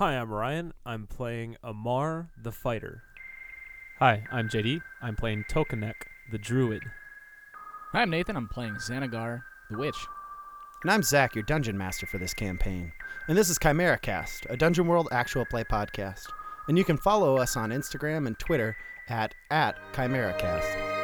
Hi, I'm Ryan. I'm playing Amar the Fighter. Hi, I'm JD. I'm playing Tokanek, the Druid. Hi, I'm Nathan. I'm playing Xanagar, the Witch. And I'm Zach, your dungeon master for this campaign. And this is Chimera Cast, a Dungeon World actual play podcast. And you can follow us on Instagram and Twitter at, at ChimeraCast.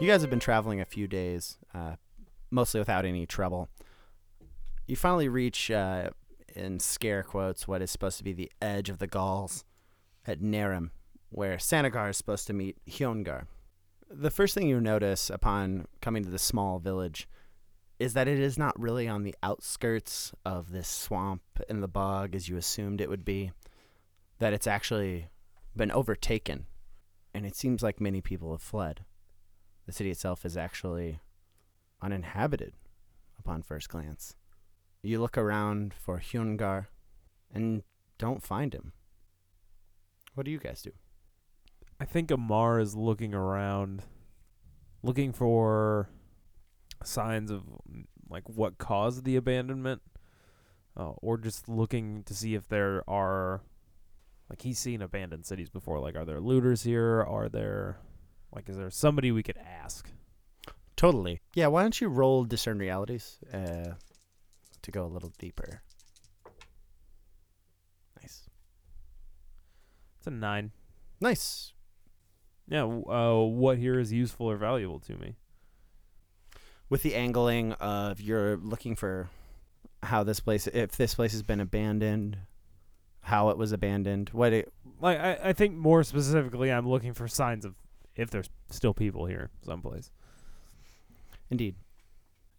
You guys have been traveling a few days, uh, mostly without any trouble. You finally reach, uh, in scare quotes, what is supposed to be the edge of the Gauls at Nerim, where Sanagar is supposed to meet Hyongar. The first thing you notice upon coming to the small village is that it is not really on the outskirts of this swamp and the bog as you assumed it would be, that it's actually been overtaken, and it seems like many people have fled the city itself is actually uninhabited upon first glance. You look around for Hyongar and don't find him. What do you guys do? I think Amar is looking around, looking for signs of like what caused the abandonment, uh, or just looking to see if there are, like he's seen abandoned cities before. Like, are there looters here? Are there, like, is there somebody we could Totally. Yeah, why don't you roll discern realities uh, to go a little deeper? Nice. It's a nine. Nice. Yeah. Uh, what here is useful or valuable to me? With the angling of you're looking for how this place, if this place has been abandoned, how it was abandoned, what it, Like, I, I think more specifically, I'm looking for signs of if there's still people here someplace. Indeed.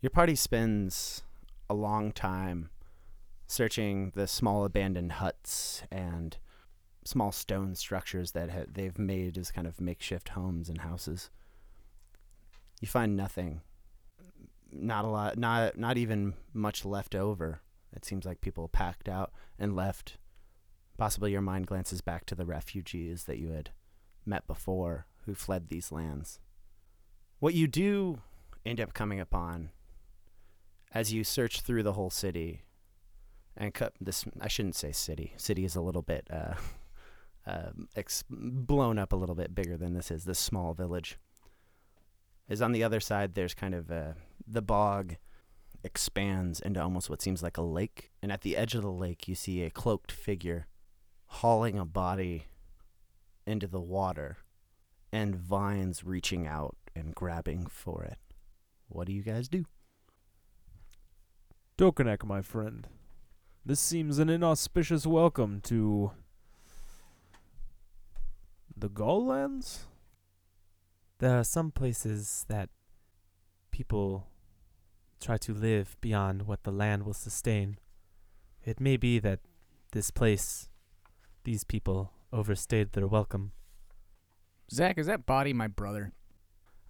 Your party spends a long time searching the small abandoned huts and small stone structures that ha- they've made as kind of makeshift homes and houses. You find nothing. Not a lot, not not even much left over. It seems like people packed out and left. Possibly your mind glances back to the refugees that you had met before who fled these lands. What you do end up coming upon as you search through the whole city and cut this I shouldn't say city. City is a little bit uh, uh, ex- blown up a little bit bigger than this is. This small village is on the other side. There's kind of uh, the bog expands into almost what seems like a lake, and at the edge of the lake, you see a cloaked figure hauling a body into the water, and vines reaching out and grabbing for it. What do you guys do? Tokanek, my friend. This seems an inauspicious welcome to the Gaulands? There are some places that people try to live beyond what the land will sustain. It may be that this place, these people, overstayed their welcome. Zach, is that body my brother?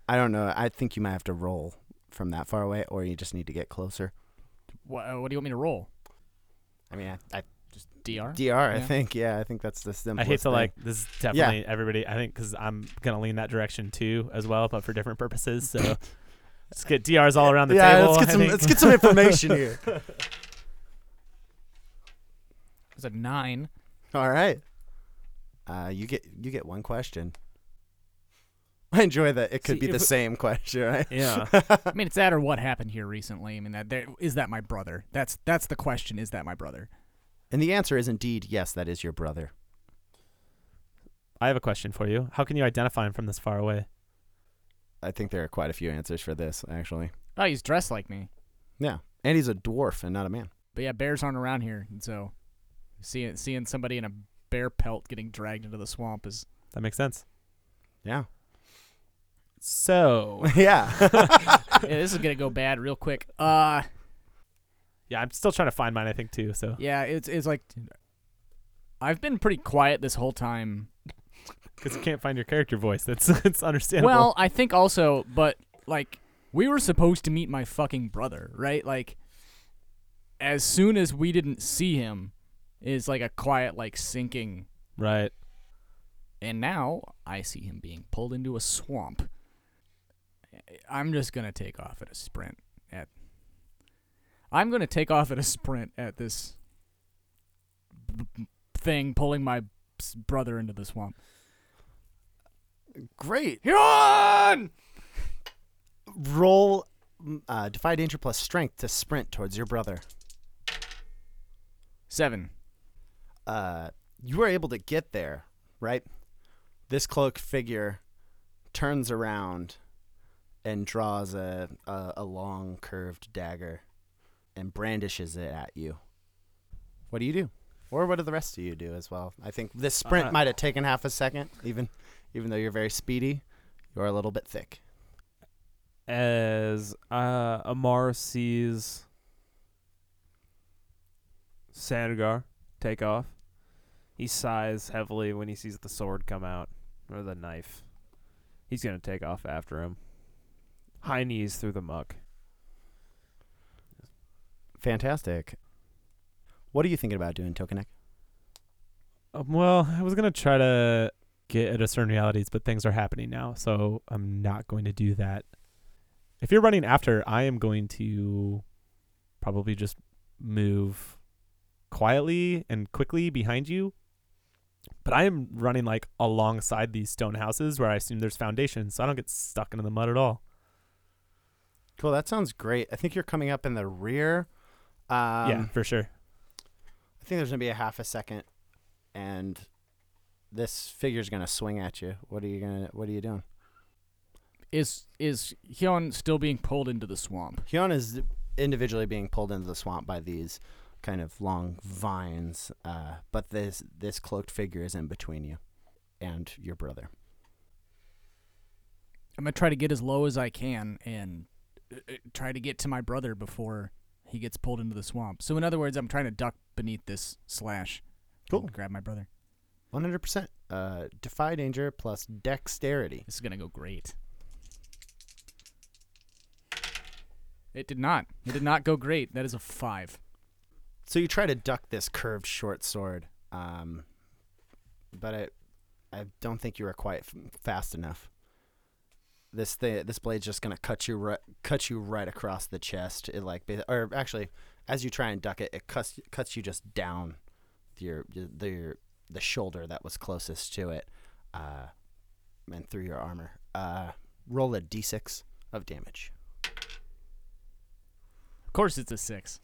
I don't know. I think you might have to roll from that far away, or you just need to get closer. What, uh, what do you want me to roll? I mean, I, I DR? DR. I Yeah. think. Yeah, I think that's the simplest. I hate to thing. like this is definitely everybody. I think because I'm gonna lean that direction too as well, but for different purposes. So let's get DRs all around the yeah, table. let's get I some. think. Let's get some information here. It's a nine. All right. Uh, you get you get one question. I enjoy that. It could See, be the if- same question, right? Yeah. I mean, it's that or what happened here recently. I mean, that there, is that my brother? That's that's the question. Is that my brother? And the answer is indeed yes. That is your brother. I have a question for you. How can you identify him from this far away? I think there are quite a few answers for this, actually. Oh, he's dressed like me. Yeah, and he's a dwarf and not a man. But yeah, bears aren't around here, and so seeing seeing somebody in a bear pelt getting dragged into the swamp is That makes sense. Yeah. So yeah. yeah, this is gonna go bad real quick. Uh, Yeah, I'm still trying to find mine. I think too. So Yeah, it's it's like I've been pretty quiet this whole time. because you can't find your character voice, that's it's understandable. Well, I think also, but like we were supposed to meet my fucking brother, right? Like as soon as we didn't see him is like a quiet like sinking right. and now I see him being pulled into a swamp. I'm just going to take off at a sprint at I'm going to take off at a sprint at this b- thing pulling my brother into the swamp. Great. Huron! Roll uh, Defy Danger plus Strength to sprint towards your brother. 7. uh, you were able to get there, right? This cloaked figure turns around and draws a, a, a long curved dagger and brandishes it at you. What do you do? Or what do the rest of you do as well? I think this sprint Uh, might have taken half a second, even even though you're very speedy. You're a little bit thick. As uh, Amar sees Sanagar take off, he sighs heavily when he sees the sword come out or the knife. He's gonna take off after him. High knees through the muck. Fantastic. What are you thinking about doing, Tokanek? Um, well, I was gonna try to get at a certain realities, but things are happening now, so I'm not going to do that. If you're running after, I am going to probably just move quietly and quickly behind you. But I am running like alongside these stone houses where I assume there's foundations, so I don't get stuck into the mud at all. Cool, that sounds great. I think you're coming up in the rear. Um, yeah, for sure. I think there's gonna be a half a second, and this figure's gonna swing at you. What are you gonna? What are you doing? Is is Hyun still being pulled into the swamp? Hyun is individually being pulled into the swamp by these kind of long vines, uh, but this this cloaked figure is in between you and your brother. I'm gonna try to get as low as I can and try to get to my brother before he gets pulled into the swamp. So in other words, I'm trying to duck beneath this slash. Cool. grab my brother. One hundred percent. Uh, defy danger plus dexterity. This is gonna go great. It did not. It did not go great. That is a five. So you try to duck this curved short sword, um, but I, I don't think you were quite f- fast enough. This thing, this blade's just gonna cut you right, cut you right across the chest. It like, or actually, as you try and duck it, it cuts cuts you just down your the your, the shoulder that was closest to it, uh, and through your armor. Uh, roll a d6 of damage. Of course, it's a six.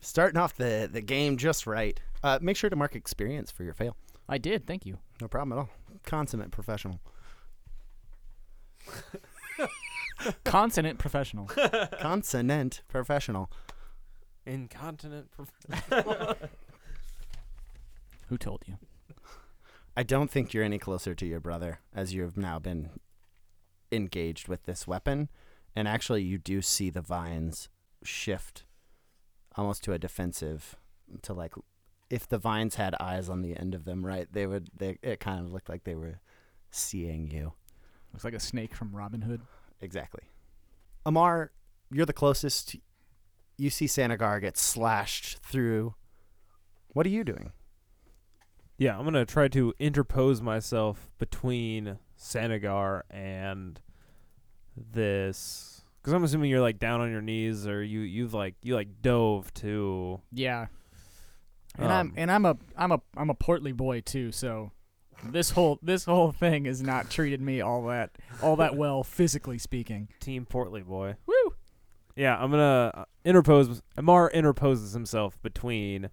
Starting off the the game just right. Uh, make sure to mark experience for your fail. I did. Thank you. No problem at all. Consummate professional. Consonant professional. Consonant professional. Incontinent. professional. Who told you? I don't think you're any closer to your brother as you have now been engaged with this weapon. And actually, you do see the vines shift almost to a defensive, to like, if the vines had eyes on the end of them, right? They would, they, it kind of looked like they were seeing you. Looks like a snake from Robin Hood. Exactly. Amar, you're the closest. You see Sanagar get slashed through. What are you doing? Yeah, I'm gonna try to interpose myself between Sanagar and this, because I'm assuming you're like down on your knees, or you you've like you like dove to. Yeah. And I'm Um, and I'm a I'm a I'm a portly boy too, so this whole this whole thing has not treated me all that all that well physically speaking. Team Portly boy. Woo! Yeah, I'm gonna uh, interpose. Amar interposes himself between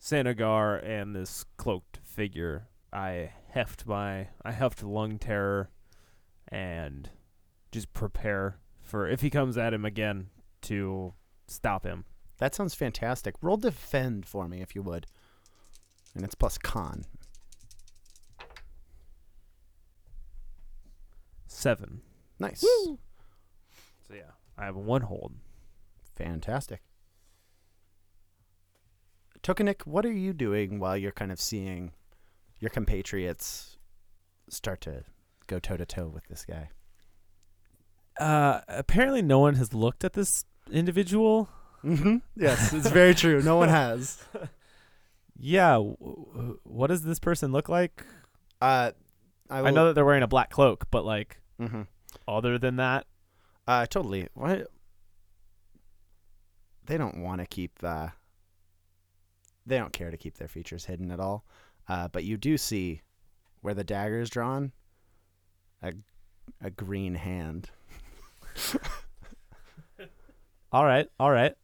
Sanagar and this cloaked figure. I heft my I heft lung terror, and just prepare for if he comes at him again to stop him. That sounds fantastic. Roll defend for me if you would. And it's plus con. Seven. Nice. So yeah, I have one hold. Fantastic. Tokanek, what are you doing while you're kind of seeing your compatriots start to go toe to toe with this guy? Uh, apparently, no one has looked at this individual. Mm-hmm. Yes, it's very true. No one has. Yeah. W- w- what does this person look like? Uh, I, I know that they're wearing a black cloak, but like, Mm-hmm. other than that, Uh, totally. What? They don't want to keep. Uh, they don't care to keep their features hidden at all. Uh, but you do see where the dagger is drawn. A, a green hand. all right, all right.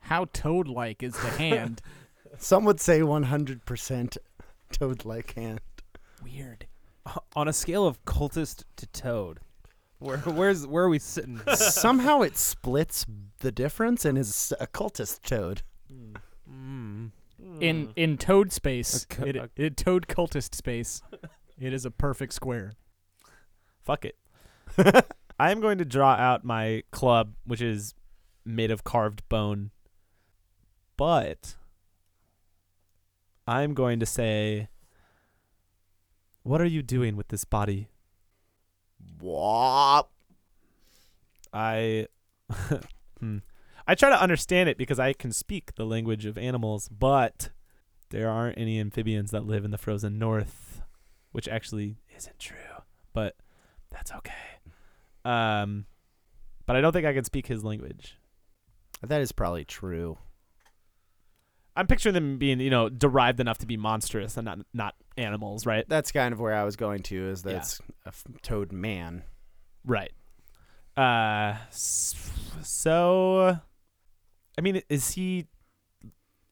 How toad-like is the hand? Some would say 100% toad-like hand. Weird. On a scale of cultist to toad, where where's where are we sitting? Somehow it splits the difference and is a cultist toad. mm. In in toad space, A cu- it, a- in toad cultist space, it is a perfect square. Fuck it. I am going to draw out my club, which is made of carved bone. But I'm going to say, What are you doing with this body? Wop. I. hmm. I try to understand it because I can speak the language of animals, but there aren't any amphibians that live in the frozen north, which actually isn't true, but that's okay. Um, but I don't think I can speak his language. That is probably true. I'm picturing them being, you know, derived enough to be monstrous and not not animals, right? That's kind of where I was going to. Is that Yeah. it's a f- toad man. Right. Uh, so, I mean, is he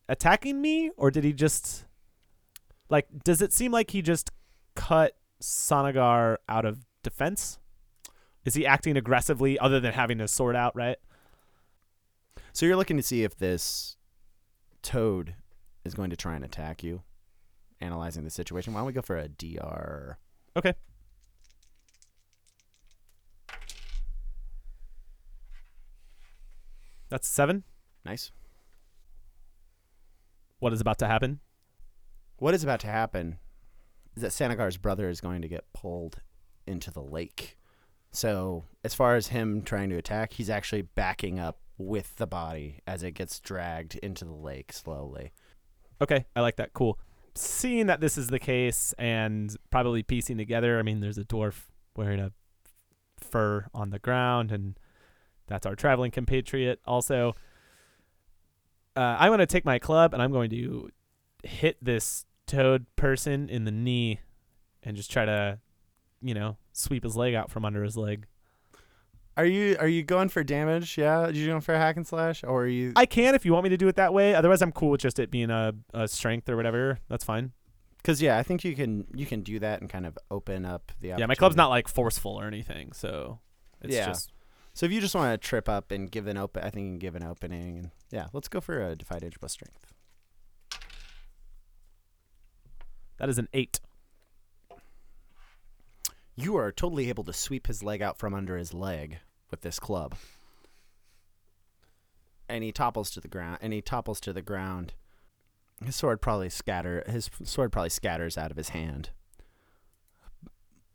attacking me, or did he just like? Does it seem like he just cut Sanagar out of defense? Is he acting aggressively, other than having his sword out? Right. So you're looking to see if this toad is going to try and attack you. Analyzing the situation. Why don't we go for a DR? Okay. That's seven. Nice. What is about to happen? What is about to happen is that Sanagar's brother is going to get pulled into the lake. So, as far as him trying to attack, he's actually backing up with the body as it gets dragged into the lake slowly. Okay, I like that. Cool. Seeing that this is the case and probably piecing together, I mean, there's a dwarf wearing a fur on the ground, and that's our traveling compatriot. Also, uh, I'm going to take my club and I'm going to hit this toad person in the knee and just try to, you know, sweep his leg out from under his leg. Are you are you going for damage? Yeah, are you going for a hack and slash, or are you? I can if you want me to do it that way. Otherwise, I'm cool with just it being a, a strength or whatever. That's fine. Because yeah, I think you can you can do that and kind of open up the. Yeah, my club's not like forceful or anything, so it's Yeah. just So if you just want to trip up and give an open, I think you can give an opening. And yeah, let's go for a defy danger plus strength. that is an eight. You are totally able to sweep his leg out from under his leg with this club. And he topples to the ground. And he topples to the ground. His sword probably scatter. His sword probably scatters out of his hand.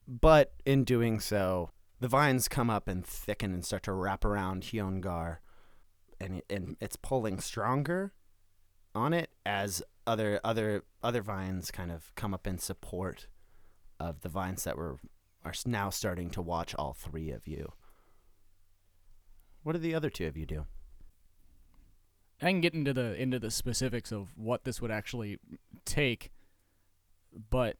But in doing so, the vines come up and thicken and start to wrap around Hyongar, and and it's pulling stronger on it as other other other vines kind of come up in support of the vines that were are now starting to watch all three of you. What do the other two of you do? I can get into the into the specifics of what this would actually take, but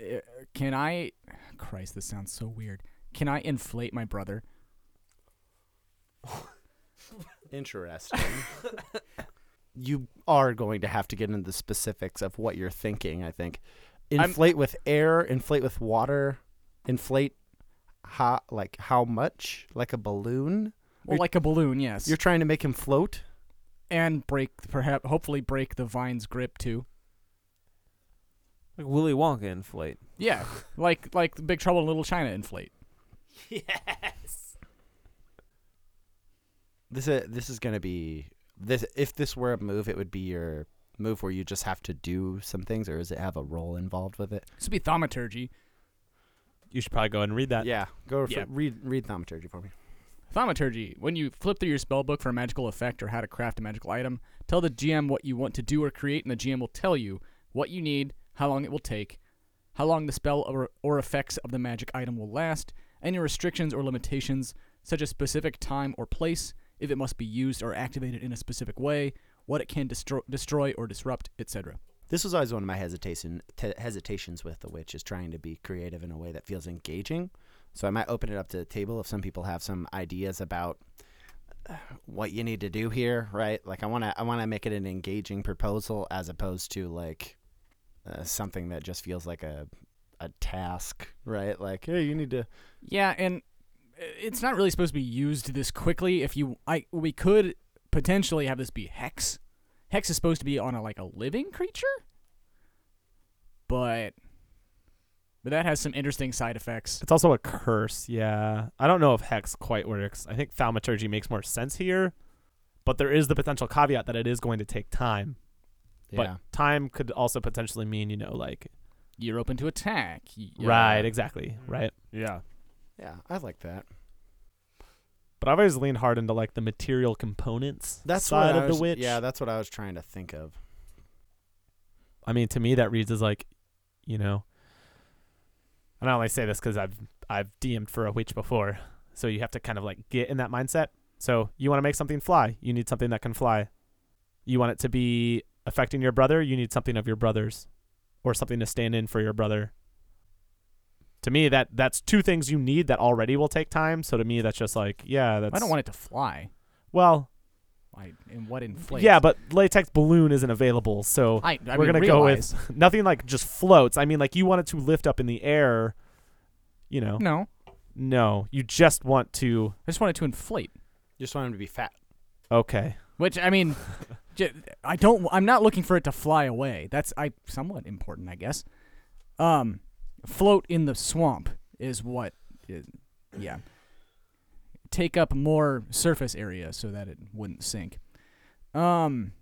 uh, can I? Christ, this sounds so weird. Can I inflate my brother? Interesting. you are going to have to get into the specifics of what you're thinking, I think. I'm- Inflate with air, inflate with water, inflate how like how much? Like a balloon? Well, You're- like a balloon, yes. You're trying to make him float? and break, perhaps, hopefully, break the vine's grip too. Like Willy Wonka inflate. Yeah, like like Big Trouble in Little China inflate. Yes. This is this is going to be this if this were a move, it would be your move where you just have to do some things, or does it have a role involved with it? This would be thaumaturgy. You should probably go ahead and read that. yeah, go Yeah. Read read thaumaturgy for me. Thaumaturgy. When you flip through your spell book for a magical effect or how to craft a magical item, tell the GM what you want to do or create, and the GM will tell you what you need, how long it will take, how long the spell or, or effects of the magic item will last, any restrictions or limitations, such as specific time or place, if it must be used or activated in a specific way, what it can destro- destroy or disrupt, etc. This was always one of my hesitation te- hesitations with the witch is trying to be creative in a way that feels engaging. So I might open it up to the table if some people have some ideas about uh, what you need to do here, right? Like I want to I want to make it an engaging proposal as opposed to like uh, something that just feels like a a task, right? Like, hey, you need to Yeah, and uh, it's not really supposed to be used this quickly. If you, I, we could potentially have this be hex. Hex is supposed to be on a like a living creature, but but that has some interesting side effects. It's also a curse. Yeah. I don't know if hex quite works. I think thaumaturgy makes more sense here, but there is the potential caveat that it is going to take time. But yeah. time could also potentially mean, you know, like You're open to attack. Y- right, exactly, mm-hmm. right. Yeah. Yeah, I like that. But I've always leaned hard into like the material components That's side of the witch. Yeah, that's what I was trying to think of. I mean, to me, that reads as like, you know, and I only say this because I've I've DM'd for a witch before, so you have to kind of like get in that mindset. So you want to make something fly, you need something that can fly. You want it to be affecting your brother, you need something of your brother's, or something to stand in for your brother. To me, that that's two things you need that already will take time. So to me, that's just like, yeah, that's. I don't want it to fly. Well, I, and what inflates? yeah, but latex balloon isn't available, so I, I we're mean, gonna go with nothing like just floats. I mean, like you want it to lift up in the air. You know, no. no, you just want to. I just want it to inflate. You Just want him to be fat. Okay, Which I mean, j- I don't. I'm not looking for it to fly away. That's I somewhat important, I guess. Um, float in the swamp is what. i- yeah. Take up more surface area so that it wouldn't sink. Um,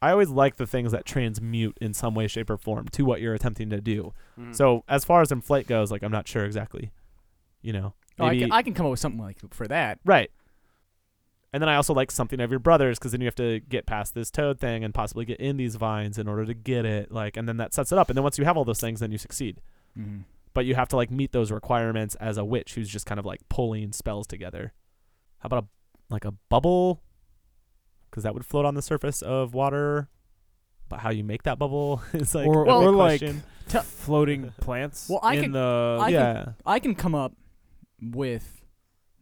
I always like the things that transmute in some way, shape, or form to what you're attempting to do. Mm. So as far as inflate goes, like I'm not sure exactly. You know, oh, I, maybe can, I can come up with something like for that. right. And then I also like something of your brother's because then you have to get past this toad thing and possibly get in these vines in order to get it. Like, and then that sets it up. And then once you have all those things, then you succeed. Mm-hmm. but you have to like meet those requirements as a witch who's just kind of like pulling spells together. How about a like a bubble? Because that would float on the surface of water. But how you make that bubble is like Or- a big or, like. T- Floating plants Well, I in can- the I can- yeah, I can come up with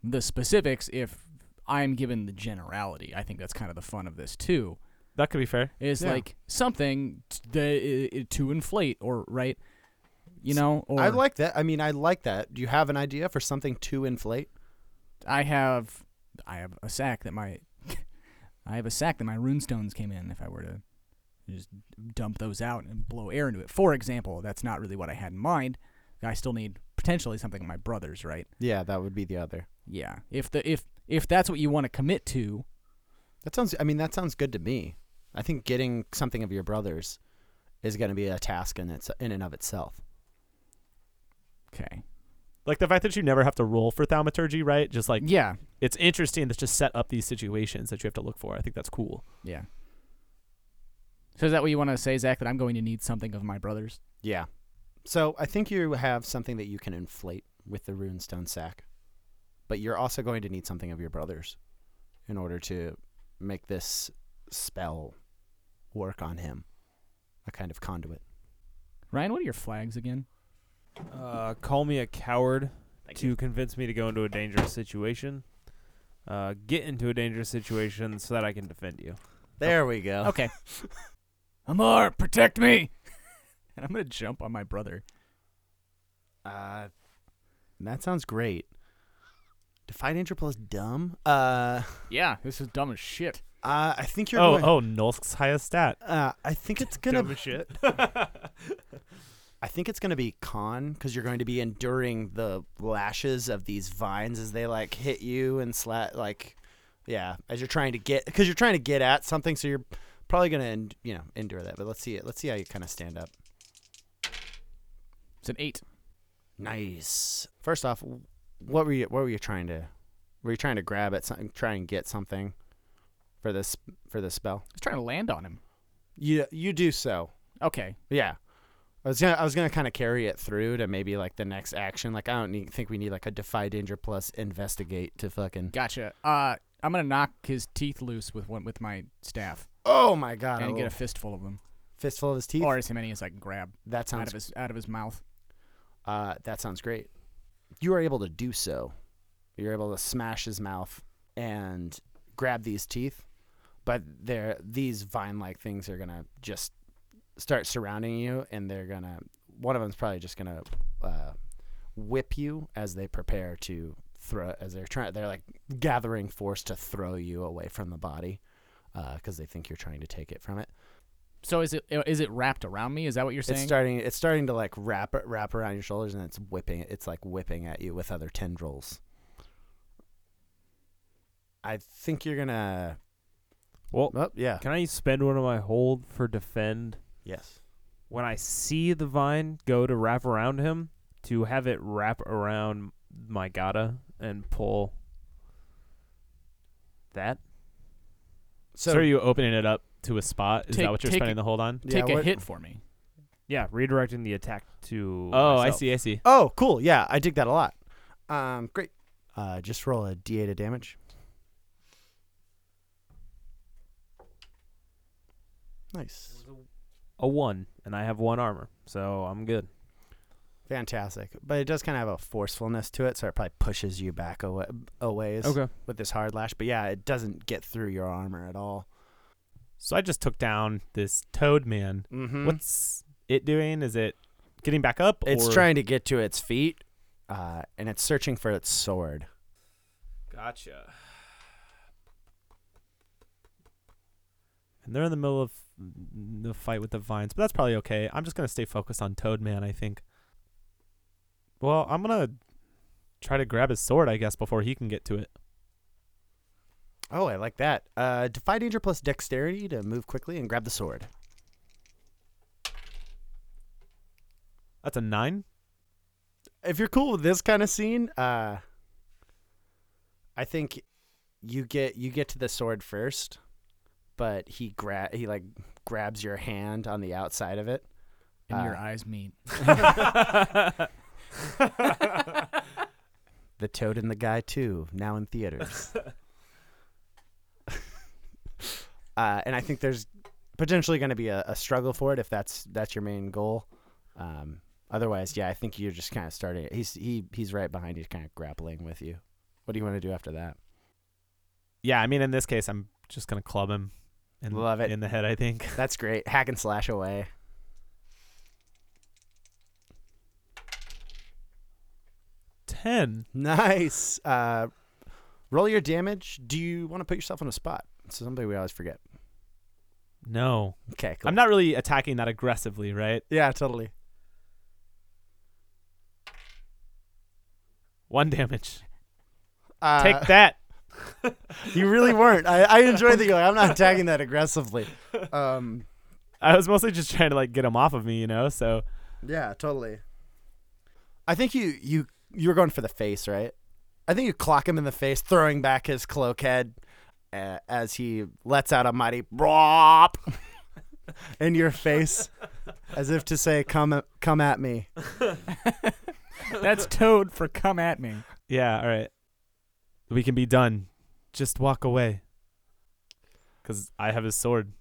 the specifics if I'm given the generality. I think that's kind of the fun of this too. that could be fair. Is Yeah. like something t- the, i- i- to inflate or right, you know. Or I like that. I mean, I like that. Do you have an idea for something to inflate? I have I have a sack that my I have a sack that my runestones came in. If I were to just dump those out and blow air into it, for example, that's not really what I had in mind. I still need potentially something of my brother's, right? Yeah, that would be the other. Yeah. If the if if that's what you want to commit to, That sounds. I mean, that sounds good to me. I think getting something of your brother's is going to be a task in its in and of itself. okay. Like the fact that you never have to roll for thaumaturgy, right? Just like Yeah. it's interesting to just set up these situations that you have to look for. I think that's cool. Yeah. So is that what you want to say, Zach? That I'm going to need something of my brother's? Yeah. So I think you have something that you can inflate with the runestone sack, but you're also going to need something of your brother's in order to make this spell work on him, a kind of conduit. Ryan, what are your flags again? uh, call me a coward to convince me to go into a dangerous situation. Uh, get into a dangerous situation so that I can defend you. There we go. Okay. Amar, protect me. and I'm gonna jump on my brother. Uh, that sounds great. Defy danger plus dumb. Uh, Yeah, this is dumb as shit. uh, I think you're. Oh, going, oh, Nulsk's highest stat. Uh, I think it's gonna. Dumb as shit. I think it's gonna be con because you're going to be enduring the lashes of these vines as they like hit you and slat like Yeah, as you're trying to get because you're trying to get at something, so you're probably gonna end, you know endure that. But let's see it. Let's see how you kind of stand up. It's an eight. Nice. First off, what were you what were you trying to were you trying to grab at something, try and get something for this for this spell? I was trying to land on him. You you do so. Okay. Yeah. I was gonna I was gonna kind of carry it through to maybe like the next action. Like I don't need, think we need like a defy danger plus investigate to fucking. Gotcha. Uh, I'm gonna knock his teeth loose with one with my staff Oh my god! and get a little fistful of them, fistful of his teeth. or as many as I can grab that sounds out of his out of his mouth. uh that sounds great. You are able to do so. You're able to smash his mouth and grab these teeth, but they're these vine-like things are gonna just start surrounding you, and they're gonna one of them's probably just gonna uh, whip you as they prepare to throw as they're trying they're like gathering force to throw you away from the body because they think you're trying to take it from it. So is it uh, is it wrapped around me? Is that what you're saying? It's starting. It's starting to like wrap wrap around your shoulders, and it's whipping. It's like whipping at you with other tendrils. I think you're gonna. Well, Oh, yeah. can I spend one of my hold for defend Yes. when I see the vine go to wrap around him to have it wrap around my gata and pull that? So, So, are you opening it up to a spot? Is Take- that what you're take spending it- the hold on? yeah, Take a what- hit for me. Yeah, redirecting the attack to. Oh, I myself. see. I see. Oh, cool. Yeah, I dig that a lot. Um, great. Uh, just roll a d8 of damage. Nice. A one, and I have one armor, so I'm good. Fantastic. But it does kind of have a forcefulness to it, so it probably pushes you back away, a ways Okay. with this hard lash. But yeah, it doesn't get through your armor at all. So I just took down this toad man. Mm-hmm. What's it doing? Is it getting back up? It's or? trying to get to its feet, uh, and it's searching for its sword. Gotcha. And they're in the middle of the fight with the vines, but that's probably okay. I'm just gonna stay focused on Toad Man. I think. Well, I'm gonna try to grab his sword, I guess, before he can get to it. Oh, I like that. Uh, defy danger plus dexterity to move quickly and grab the sword. That's a nine. If you're cool with this kind of scene, uh, I think you get you get to the sword first, but he grab he like grabs your hand on the outside of it. And your Uh, eyes meet. The Toad and the Guy too, now in theaters. uh, and I think there's potentially going to be a, a struggle for it if that's that's your main goal. Um, otherwise, yeah, I think you're just kind of starting. He's he he's right behind you, kind of grappling with you. What do you want to do after that? Yeah, I mean, in this case, I'm just gonna club him. In, Love it. in the head. I think. That's great. Hack and slash away. Ten. Nice. Uh, roll your damage. Do you want to put yourself on a spot? It's something we always forget. No, Okay, cool. I'm not really attacking that aggressively, right? Yeah, totally. One damage. Uh, Take that. You really weren't. I, I enjoyed that you're like, I'm not attacking that aggressively. Um, I was mostly just trying to like get him off of me, you know. So yeah, totally. I think you you you were going for the face, right? I think you clock him in the face, throwing back his cloak head uh, as he lets out a mighty "brop" in your face, as if to say, "Come come at me." That's Toad for come at me. yeah, all right. We can be done. Just walk away. Cause I have his sword.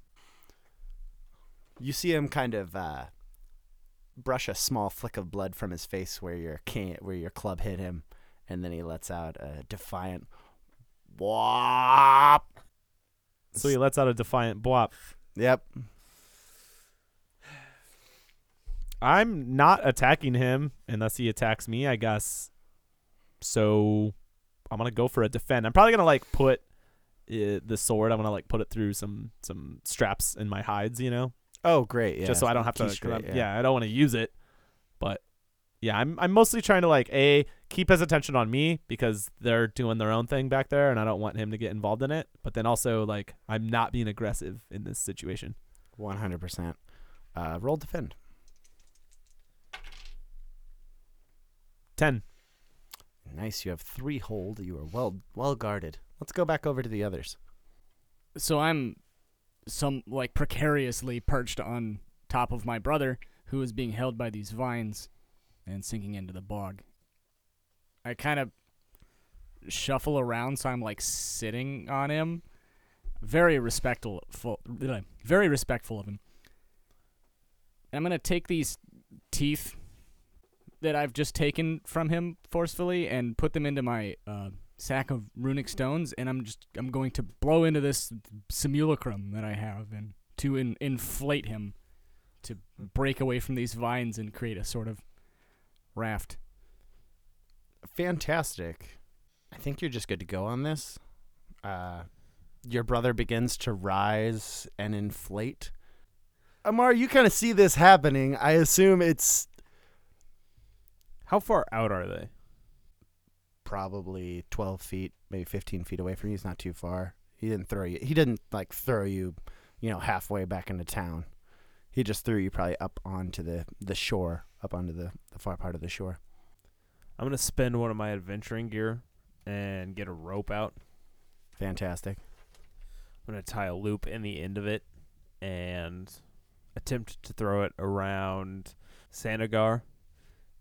You see him kind of uh, brush a small flick of blood from his face where your can where your club hit him, and then he lets out a defiant "wop." So he lets out a defiant bwop. Yep. I'm not attacking him unless he attacks me, I guess. So I'm gonna go for a defend. I'm probably gonna like put uh, the sword. I'm gonna like put it through some some straps in my hides, you know, Oh, great! Yeah. just so I don't have to. 'cause I'm- yeah. I don't want to use it, but yeah, I'm I'm mostly trying to like a keep his attention on me because they're doing their own thing back there and I don't want him to get involved in it. But then also like I'm not being aggressive in this situation. One hundred percent. Uh, roll defend. 10. Nice. You have three hold. You are well well guarded. Let's go back over to the others. So I'm some like precariously perched on top of my brother who is being held by these vines and sinking into the bog. I kind of shuffle around so I'm like sitting on him. Very respectful very respectful of him. And I'm to take these teeth that I've just taken from him forcefully and put them into my uh, sack of runic stones, and I'm just I'm going to blow into this simulacrum that I have, and to in, inflate him, to break away from these vines and create a sort of raft. Fantastic. I think you're just good to go on this. Uh, your brother begins to rise and inflate. Amar, you kind of see this happening. I assume it's How far out are they? probably 12 feet, maybe 15 feet away from you. He's not too far. He didn't throw you. He didn't like throw you, you know, halfway back into town. He just threw you probably up onto the the shore, up onto the the far part of the shore. I'm gonna spend one of my adventuring gear and get a rope out. Fantastic. I'm gonna tie a loop in the end of it and attempt to throw it around Sanagar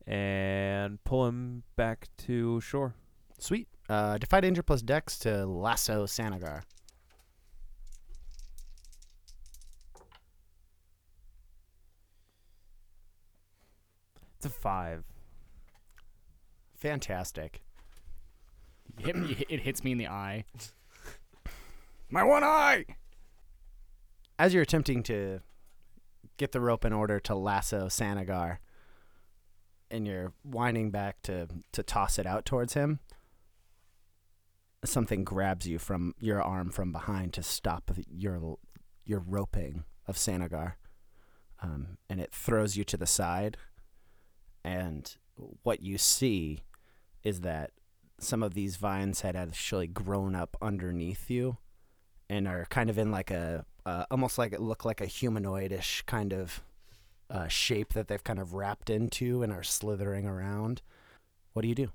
and pull him back to shore. Sweet. Uh, defy danger plus dex to lasso Sanagar. It's a five. Fantastic. Hit me, it hits me in the eye. My one eye. As you're attempting to get the rope in order to lasso Sanagar, and you're winding back to to toss it out towards him, something grabs you from your arm from behind to stop your your roping of Sanagar, um, and it throws you to the side. And what you see is that some of these vines had actually grown up underneath you, and are kind of in like a uh, almost like it looked like a humanoidish kind of uh, shape that they've kind of wrapped into and are slithering around. What do you do?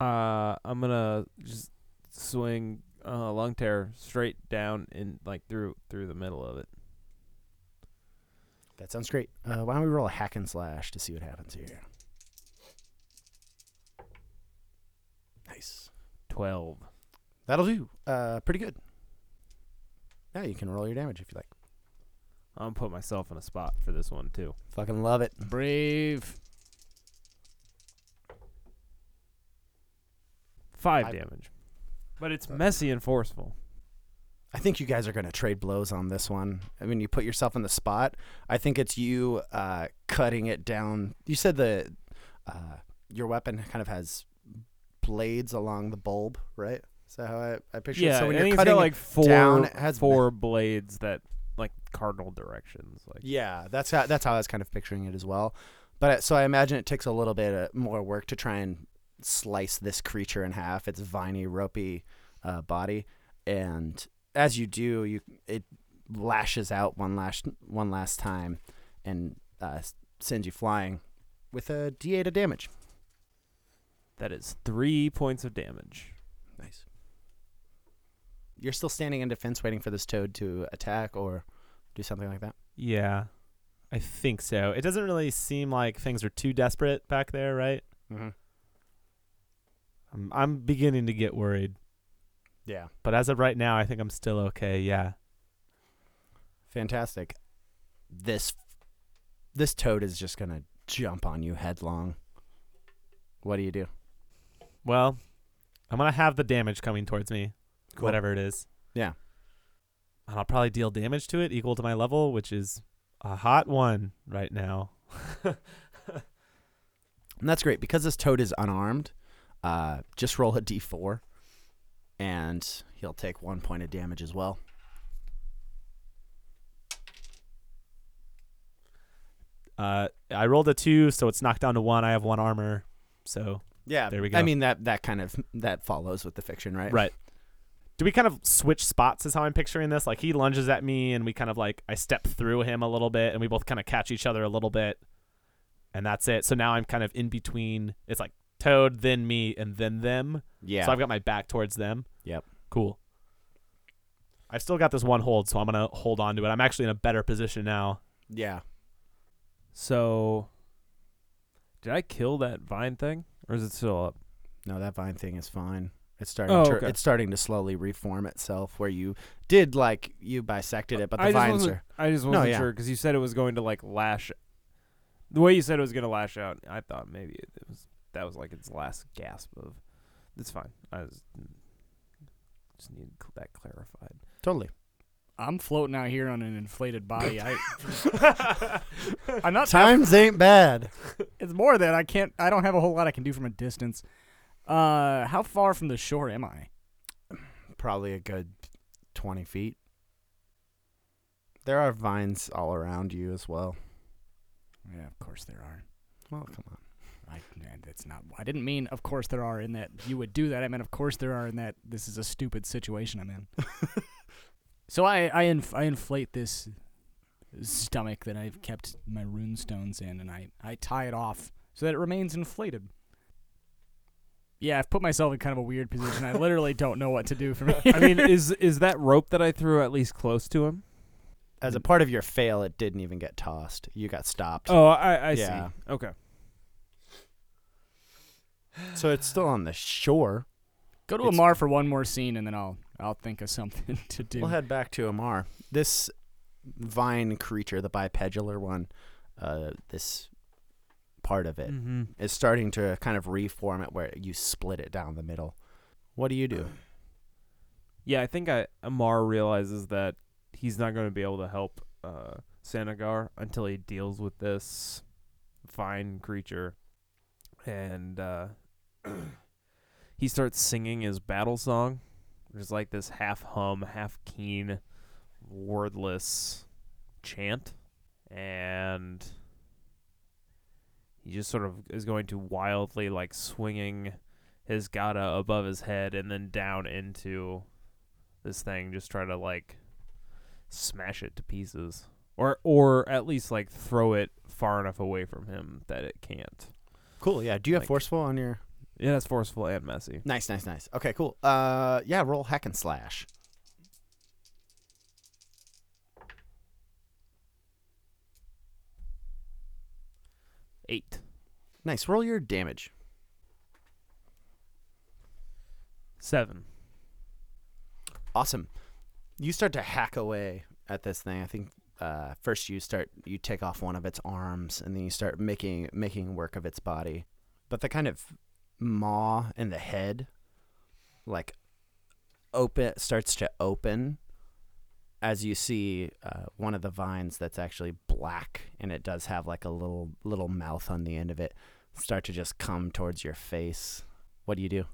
Uh, I'm gonna just swing uh, long tear straight down in like through through the middle of it. That sounds great. Uh, why don't we roll a hack and slash to see what happens here? Nice. Twelve. That'll do. Uh, pretty good. Now you can roll your damage if you like. I'm put myself in a spot for this one too. Fucking love it. Brave. Five I- damage. But it's messy and forceful. I think you guys are going to trade blows on this one. I mean, you put yourself in the spot. I think it's you uh, cutting it down. You said the uh, your weapon kind of has blades along the bulb, right? Is that how I, I picture it? Yeah, So when and you're he's cutting got like four down, it has four blades that like cardinal directions. Like Yeah, that's how that's how I was kind of picturing it as well. But so I imagine it takes a little bit uh, more work to try and slice this creature in half. Its viney, ropey uh, body, and as you do, you it lashes out one last one last time, and uh, s- sends you flying with a D8 of damage. That is three points of damage. Nice. You're still standing in defense, waiting for this toad to attack or do something like that. Yeah. I think so. It doesn't really seem like things are too desperate back there, right? Mm-hmm. I'm, I'm beginning to get worried. Yeah. But as of right now, I think I'm still okay. Yeah. Fantastic. This this toad is just gonna jump on you headlong. What do you do? Well, I'm going to have the damage coming towards me, Cool. whatever it is. Yeah. And I'll probably deal damage to it equal to my level, which is a hot one right now. And that's great because this toad is unarmed. Uh, just roll a d4, and he'll take one point of damage as well. Uh, I rolled a two, so it's knocked down to one. I have one armor, so Yeah. There we go. I mean that that kind of that follows with the fiction, right? Right. Do we kind of switch spots? Is how I'm picturing this. Like he lunges at me, and we kind of like I step through him a little bit, and we both kind of catch each other a little bit, and that's it. So now I'm kind of in between. It's like Toad, then me, and then them. Yeah. So I've got my back towards them. Yep. Cool. I've still got this one hold, so I'm gonna hold on to it. I'm actually in a better position now. yeah. So, did I kill that vine thing, or is it still up? No, that vine thing is fine. It's starting Oh, to okay. it's starting to slowly reform itself where you did like you bisected it, but the I vines are I just No, wasn't yeah. sure because you said it was going to like lash. The way you said it was going to lash out, I thought maybe it, it was that was like its last gasp of. It's fine. I was, mm, just need that clarified. totally. I'm floating out here on an inflated body. I, I'm not. Times ain't bad. It's more that I can't. I don't have a whole lot I can do from a distance. Uh, how far from the shore am I? Probably a good twenty feet. There are vines all around you as well. Yeah, of course there are. Well, come on. I, and it's not. I didn't mean, of course there are. In that you would do that. I meant, of course there are. In that this is a stupid situation I'm in. so I I, inf- I inflate this stomach that I've kept my rune stones in, and I I tie it off so that it remains inflated. Yeah, I've put myself in kind of a weird position. I literally don't know what to do from here. I mean, is is that rope that I threw at least close to him? As a part of your fail, it didn't even get tossed. You got stopped. Oh, I, I Yeah. see. Okay. So it's still on the shore. Go to It's- Amar for one more scene, and then I'll I'll think of something to do. We'll head back to Amar. This vine creature, the bipedular one, uh, this part of it is Mm-hmm. starting to kind of reform it where you split it down the middle. What do you do? Yeah, I think I Amar realizes that he's not going to be able to help uh, Sanagar until he deals with this fine creature, and uh, he starts singing his battle song, is like this half hum, half keen, wordless chant, and he just sort of is going to wildly like swinging his gata above his head and then down into this thing just try to like smash it to pieces or or at least like throw it far enough away from him that it can't Cool. Yeah. Do you have forceful on your? Yeah that's forceful and messy Nice, nice, nice. Okay, cool. Uh, yeah. Roll hack and slash. eight Nice. Roll your damage. seven Awesome. You start to hack away at this thing. I think uh, first you start you take off one of its arms, and then you start making making work of its body. But the kind of maw in the head, like open starts to open as you see uh, one of the vines that's actually black, and it does have like a little little mouth on the end of it, start to just come towards your face. What do you do?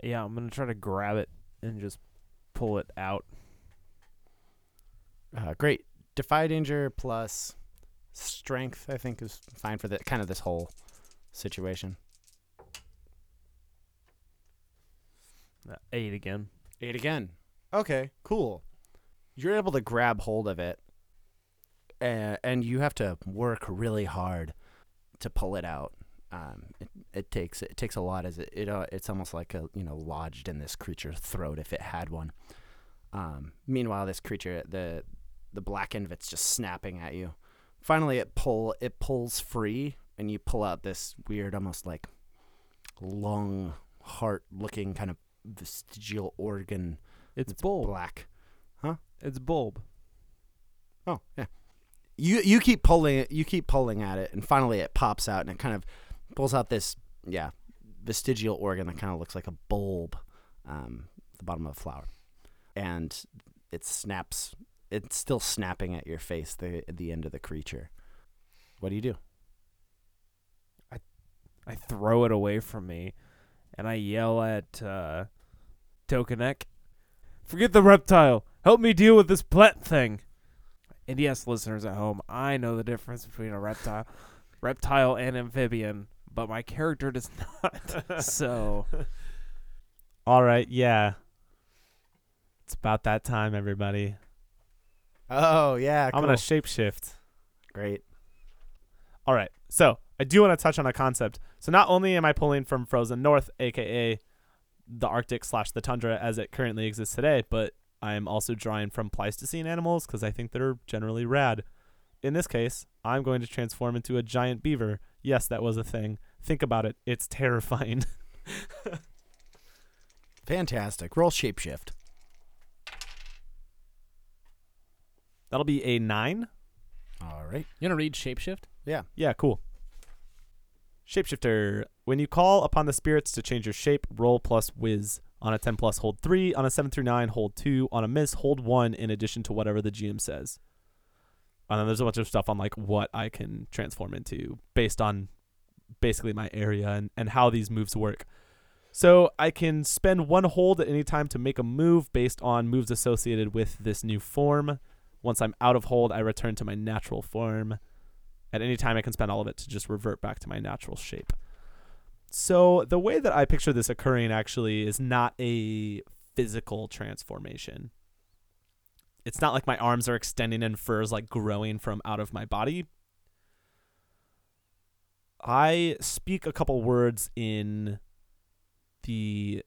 yeah i'm gonna try to grab it and just pull it out Uh, great. Defy danger plus strength, I think, is fine for the kind of this whole situation. Uh, eight again Eight again. Okay, cool. You're able to grab hold of it, uh, and you have to work really hard to pull it out. Um, it, it takes it takes a lot as it, it uh, it's almost like a you know lodged in this creature's throat if it had one. Um, meanwhile, this creature the the black end of it's just snapping at you. Finally, it pull it pulls free, and you pull out this weird, almost like lung heart looking kind of vestigial organ it's bulb black. Huh? It's bulb Oh, yeah. You you keep pulling it. You keep pulling at it, and finally it pops out, and it kind of pulls out this yeah vestigial organ that kind of looks like a bulb, um, at the bottom of a flower, and it snaps. It's still snapping at your face. The the end of the creature. What do you do? I throw it away from me and i yell at uh tokanek forget the reptile help me deal with this plant thing and yes listeners at home i know the difference between a reptile reptile and amphibian but my character does not. so All right, yeah. It's about that time, everybody. Oh yeah, I'm gonna shapeshift. great. All right. So I do want to touch on a concept. So not only am I pulling from Frozen North, aka the Arctic slash the tundra as it currently exists today, but I am also drawing from Pleistocene animals because I think they're generally rad. In this case, I'm going to transform into a giant beaver. Yes, that was a thing. Think about it. It's terrifying. Fantastic. Roll shapeshift. That'll be a nine. All right. You gonna read shapeshift? Yeah, Yeah, cool. Shapeshifter. When you call upon the spirits to change your shape, roll plus whiz. On a 10 plus, hold 3. On a 7 through 9, hold 2. On a miss, hold 1 in addition to whatever the GM says. And then there's a bunch of stuff on like what I can transform into based on basically my area and, and how these moves work. So I can spend one hold at any time to make a move based on moves associated with this new form. Once I'm out of hold, I return to my natural form. At any time, I can spend all of it to just revert back to my natural shape. So, the way that I picture this occurring actually is not a physical transformation. It's not like my arms are extending and furs like growing from out of my body. I speak a couple words in the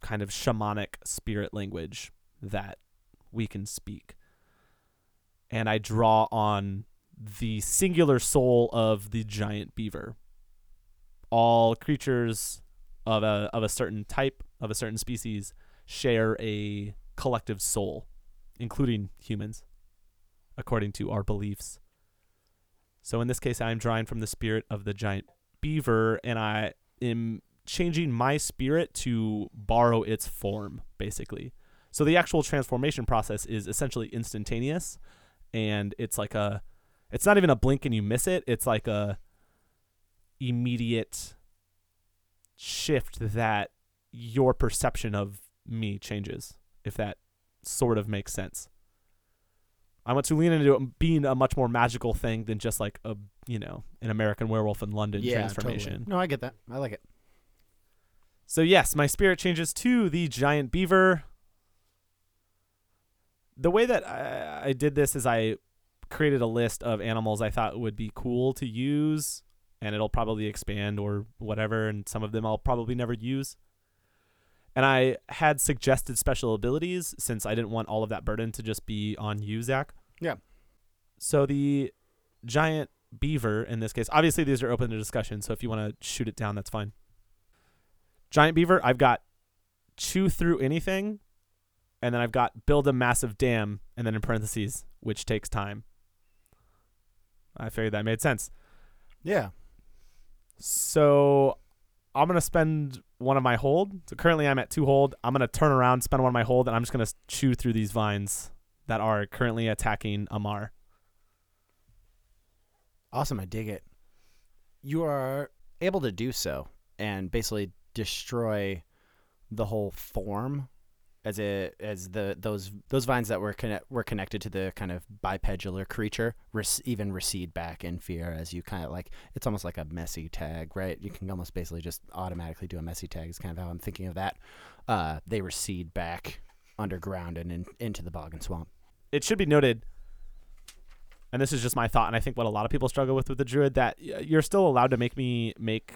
kind of shamanic spirit language that we can speak. And I draw on the singular soul of the giant beaver. All creatures of a of a certain type, of a certain species, share a collective soul, including humans, according to our beliefs. So in this case, I'm drawing from the spirit of the giant beaver, and I am changing my spirit to borrow its form, basically. So the actual transformation process is essentially instantaneous, and it's like a it's not even a blink and you miss it. It's like a immediate shift that your perception of me changes, if that sort of makes sense. I want to lean into it being a much more magical thing than just like a you know an American Werewolf in London yeah, transformation. Totally. No, I get that. I like it. So yes, my spirit changes to the giant beaver. The way that I, I did this is I created a list of animals I thought would be cool to use, and it'll probably expand or whatever, and some of them I'll probably never use. And I had suggested special abilities since I didn't want all of that burden to just be on you, Zach. Yeah. So the giant beaver in this case, obviously these are open to discussion, so if you want to shoot it down, that's fine. Giant beaver, I've got chew through anything, and then I've got build a massive dam, and then in parentheses, which takes time. I figured that made sense. Yeah. So I'm gonna spend one of my hold. So currently I'm at two hold. I'm gonna turn around, spend one of my hold, and I'm just gonna chew through these vines that are currently attacking Amar. Awesome. I dig it. You are able to do so and basically destroy the whole form as it as the those those vines that were conne- were connected to the kind of bipedular creature even recede back in fear as you kind of like it's almost like a messy tag right? You can almost basically just automatically do a messy tag is kind of how i'm thinking of that. Uh, they recede back underground and in, into the bog and swamp. It should be noted, and this is just my thought, and I think what a lot of people struggle with with the druid that you're still allowed to make me make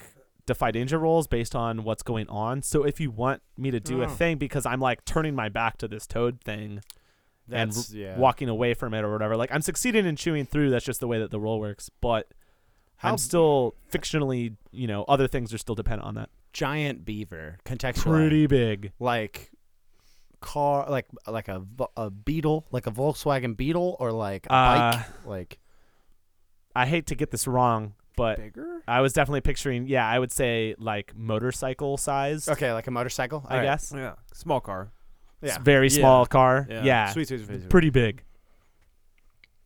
defy danger rolls based on what's going on. So if you want me to do a Oh. thing because I'm like turning my back to this toad thing, And That's- yeah. walking away from it or whatever. Like I'm succeeding in chewing through. That's just the way that the roll works. But How I'm still fictionally, you know, other things are still dependent on that. giant beaver contextual, Pretty big. like car like like a a beetle like a Volkswagen Beetle or like a Uh, bike like I hate to get this wrong, but bigger I was definitely picturing. Yeah, I would say like motorcycle size. okay like a motorcycle I All right. guess. Yeah, small car. It's yeah a very Yeah. small car. Yeah. Yeah. sweet, sweet, sweet, sweet. Pretty big.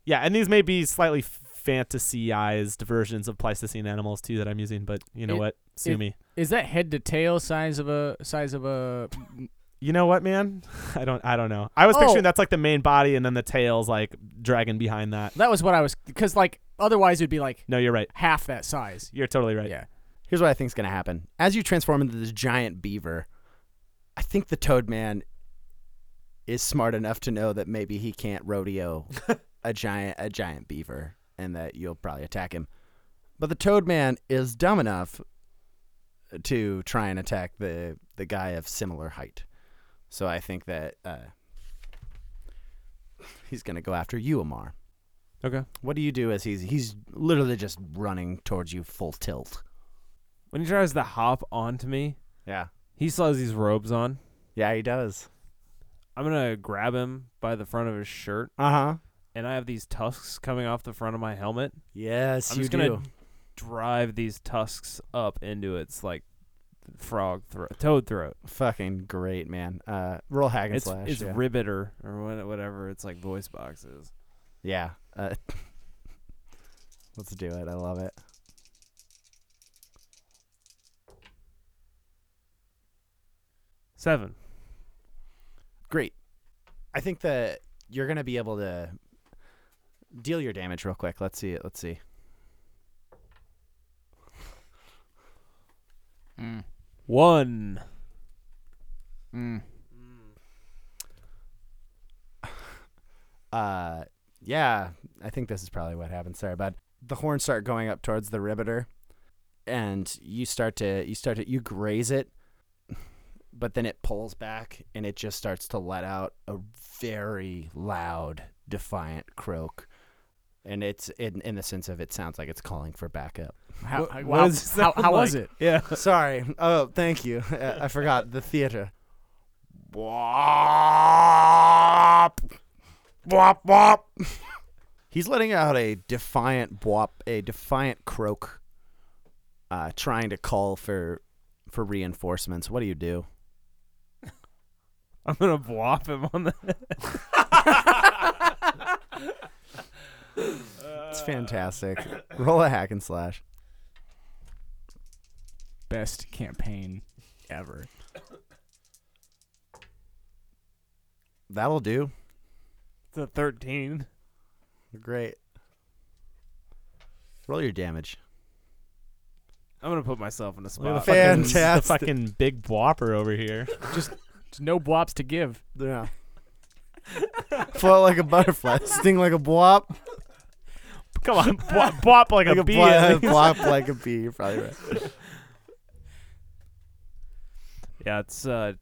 Yeah, and these may be slightly fantasyized versions of Pleistocene animals too that I'm using, but you know It- what? Sue it- me. Is that head to tail size of a size of a? You know what, man? I don't. I don't know. I was Oh. picturing that's like the main body, and then the tails like dragging behind that. That was what I was because like otherwise it'd be like No, you're right. half that size. You're totally right. Yeah. Here's what I think is going to happen. As you transform into this giant beaver, I think the Toad Man is smart enough to know that maybe he can't rodeo a giant a giant beaver and that you'll probably attack him. But the Toad Man is dumb enough to try and attack the the guy of similar height. So I think that uh, he's going to go after you, Amar. Okay. What do you do as he's he's literally just running towards you full tilt? When he tries to hop onto me, Yeah. he still has these robes on. Yeah, he does. I'm gonna grab him by the front of his shirt, Uh huh. and I have these tusks coming off the front of my helmet. Yes, I'm you just gonna drive these tusks up into its like frog throat, toad throat. Fucking great, man. Uh, roll hack and It's slash. it's yeah. Ribbiter or what- whatever its like voice box is. yeah. Uh, let's do it. I love it. Seven. Great. I think that you're gonna be able to deal your damage real quick. Let's see it. Let's see. Mm. One. Mm. Uh, yeah, I think this is probably what happened. Sorry, bud. The horns start going up towards the riveter, and you start to you start to you graze it, but then it pulls back and it just starts to let out a very loud, defiant croak, and it's in in the sense of it sounds like it's calling for backup. How, What- how- what wow, how, sound how was like? it? Yeah. Sorry. Oh, thank you. I I forgot the theater. Bwop. Bwop, bwop. He's letting out a defiant bwop, a defiant croak, uh, trying to call for for reinforcements. What do you do? I'm gonna blop him on the. head. It's fantastic. Roll a hack and slash. Best campaign ever. That'll do. It's a thirteen. Great. Roll your damage. I'm gonna put myself in a spot. the fucking, the Fantastic. fucking big whopper over here. Just, no blops to give. Yeah. Float like a butterfly, sting like a bwop. Come on, bwop, bwop like, like a a bee. bwa- at least. blop like a bee. You're probably right. Yeah, it's uh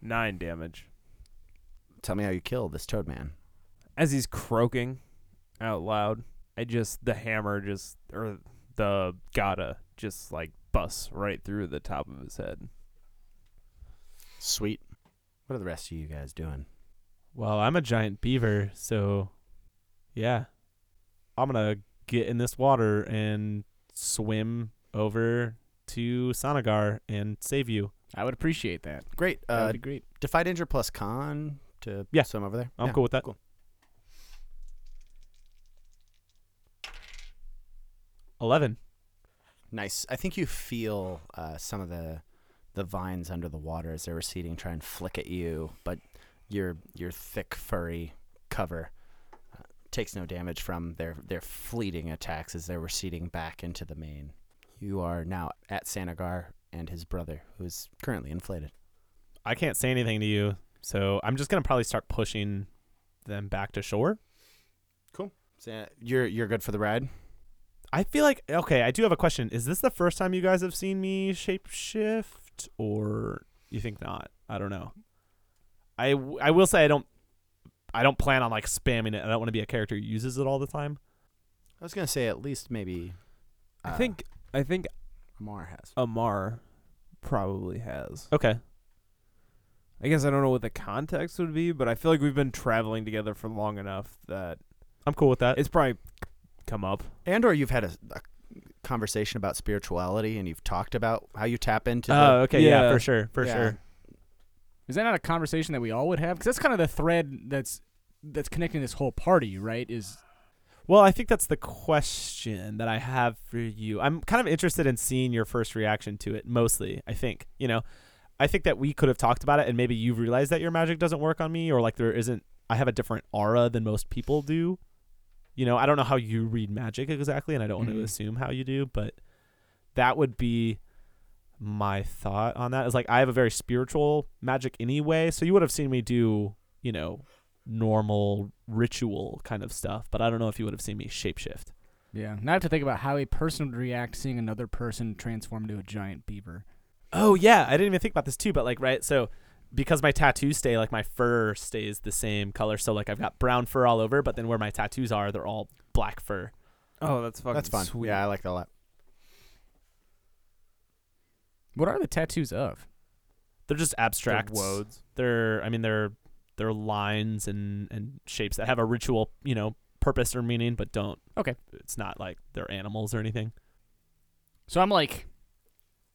nine damage. Tell me how you kill this toad man. As he's croaking out loud, I just the hammer just or the gata just like busts right through the top of his head. Sweet. What are the rest of you guys doing? Well, I'm a giant beaver, so yeah. I'm gonna get in this water and swim over to Sanagar and save you. I would appreciate that. Great. That Uh, would be great. defy danger plus con to Yeah. swim over there. I'm Yeah, cool with that. Cool. Eleven. Nice. I think you feel uh, some of the the vines under the water as they're receding try and flick at you, but your your thick furry cover uh, takes no damage from their their fleeting attacks as they're receding back into the main. You are now at Sanagar and his brother, who's currently inflated. I can't say anything to you, so I'm just gonna probably start pushing them back to shore. Cool. So you're you're good for the ride. I feel like okay. I do have a question. Is this the first time you guys have seen me shapeshift, or you think not? I don't know. I, w- I will say I don't I don't plan on like spamming it. I don't want to be a character who uses it all the time. I was gonna say at least maybe. I uh, think I think Amar has. Amar probably has. Okay. I guess I don't know what the context would be, but I feel like we've been traveling together for long enough that I'm cool with that. it's probably come up. And or you've had a, a conversation about spirituality and you've talked about how you tap into. Oh, okay, yeah, Yeah. for sure, for Yeah. sure. Is that not a conversation that we all would have? Because that's kind of the thread that's that's connecting this whole party, right? Is Well, I think that's the question that I have for you. I'm kind of interested in seeing your first reaction to it. Mostly, I think you know, I think that we could have talked about it, and maybe you've realized that your magic doesn't work on me, or like there isn't. I have a different aura than most people do. You know, I don't know how you read magic exactly, and I don't want to Mhm. assume how you do, but that would be my thought on that. Is like I have a very spiritual magic anyway, so you would have seen me do, you know, normal ritual kind of stuff, but I don't know if you would have seen me shapeshift. Yeah. Now I have to think about how a person would react seeing another person transform into a giant beaver. Oh yeah, I didn't even think about this too, but like right, so because my tattoos stay like my fur stays the same color, so like I've got brown fur all over, but then where my tattoos are, they're all black fur. Oh, that's fucking That's fun. Sweet. Yeah, I like that a lot. What are the tattoos of? They're just abstract woads. They're I mean they're they're lines and and shapes that have a ritual, you know, purpose or meaning, but don't. Okay. It's not like they're animals or anything. So I'm like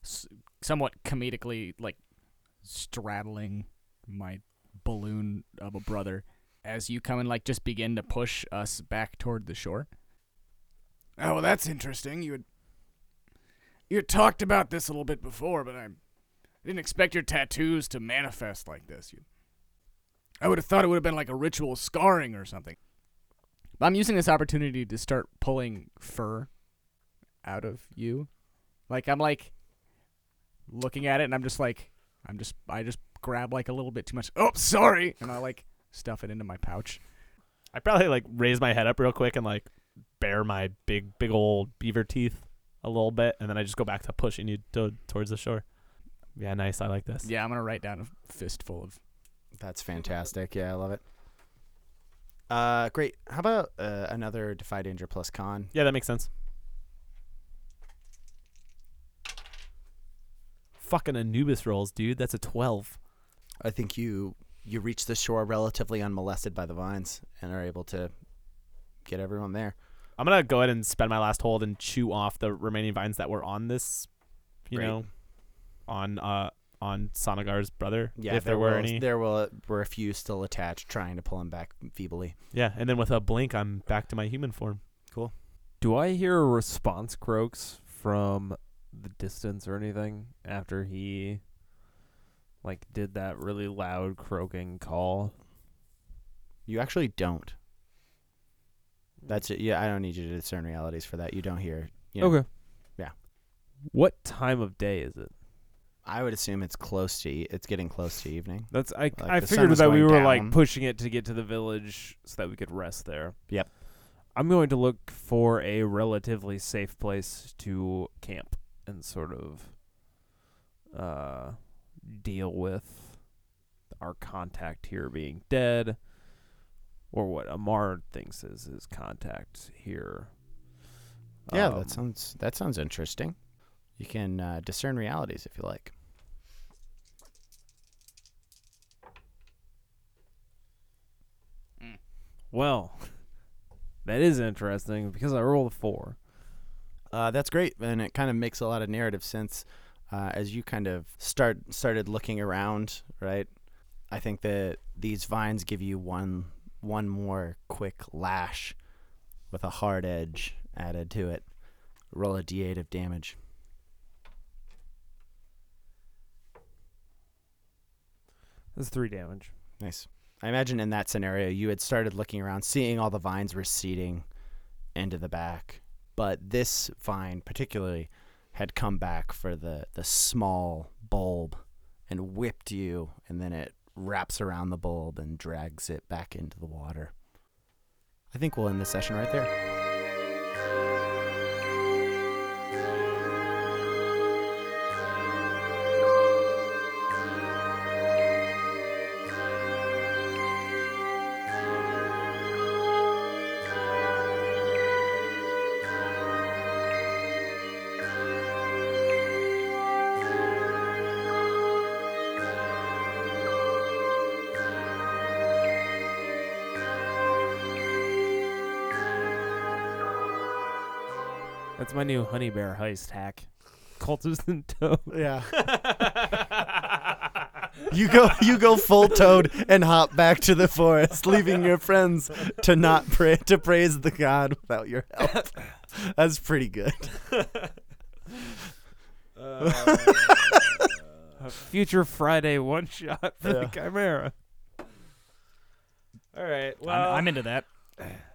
s- somewhat comedically like straddling my balloon of a brother as you come and like just begin to push us back toward the shore. Oh, well, that's interesting. You had you had talked about this a little bit before, but I didn't expect your tattoos to manifest like this. You, I would have thought it would have been like a ritual scarring or something. But I'm using this opportunity to start pulling fur out of you. Like I'm like looking at it and I'm just like I'm just I just grab like a little bit too much. Oh, sorry. And I like stuff it into my pouch. I probably like raise my head up real quick and like bare my big big old beaver teeth a little bit, and then I just go back to pushing you to, towards the shore. Yeah, nice. I like this. Yeah, I'm gonna write down a fistful of. That's fantastic. Yeah, I love it. Uh, great. How about uh, another Defy Danger plus con? Yeah, that makes sense. Fucking Anubis rolls, dude. That's a twelve. I think you you reach the shore relatively unmolested by the vines and are able to get everyone there. I'm gonna go ahead and spend my last hold and chew off the remaining vines that were on this, you Great. know, on uh on Sanagar's brother. Yeah, if there, were will, any. there will were a few still attached, trying to pull him back feebly. Yeah, and then with a blink, I'm back to my human form. Cool. Do I hear a response croaks from the distance or anything after he like did that really loud croaking call? You actually don't. That's it. Yeah, I don't need you to discern realities for that. You don't hear. You know, Okay. Yeah. What time of day is it? I would assume it's close to. E- it's getting close to evening. That's I Like I figured that we were like pushing it to get to the village so that we could rest there. Yep. I'm going to look for a relatively safe place to camp and sort of uh deal with our contact here being dead or what Amar thinks is his contact here. Yeah, Um, that sounds that sounds interesting. You can uh, discern realities if you like. well. That is interesting because I rolled a 4. Uh, that's great, and it kind of makes a lot of narrative sense uh, as you kind of start started looking around. Right, I think that these vines give you one one more quick lash with a hard edge added to it. Roll a d8 of damage. That's 3 damage. Nice. I imagine in that scenario, you had started looking around, seeing all the vines receding into the back, but this vine particularly had come back for the the small bulb and whipped you, and then it wraps around the bulb and drags it back into the water. I think we'll end the session right there. That's my new honey bear heist hack. Cultist and toad. Yeah. you go you go full toad and hop back to the forest, leaving your friends to not pray to praise the god without your help. That's pretty good. Uh, A future Friday one shot for the Chimera. All right. I'm, I'm into that.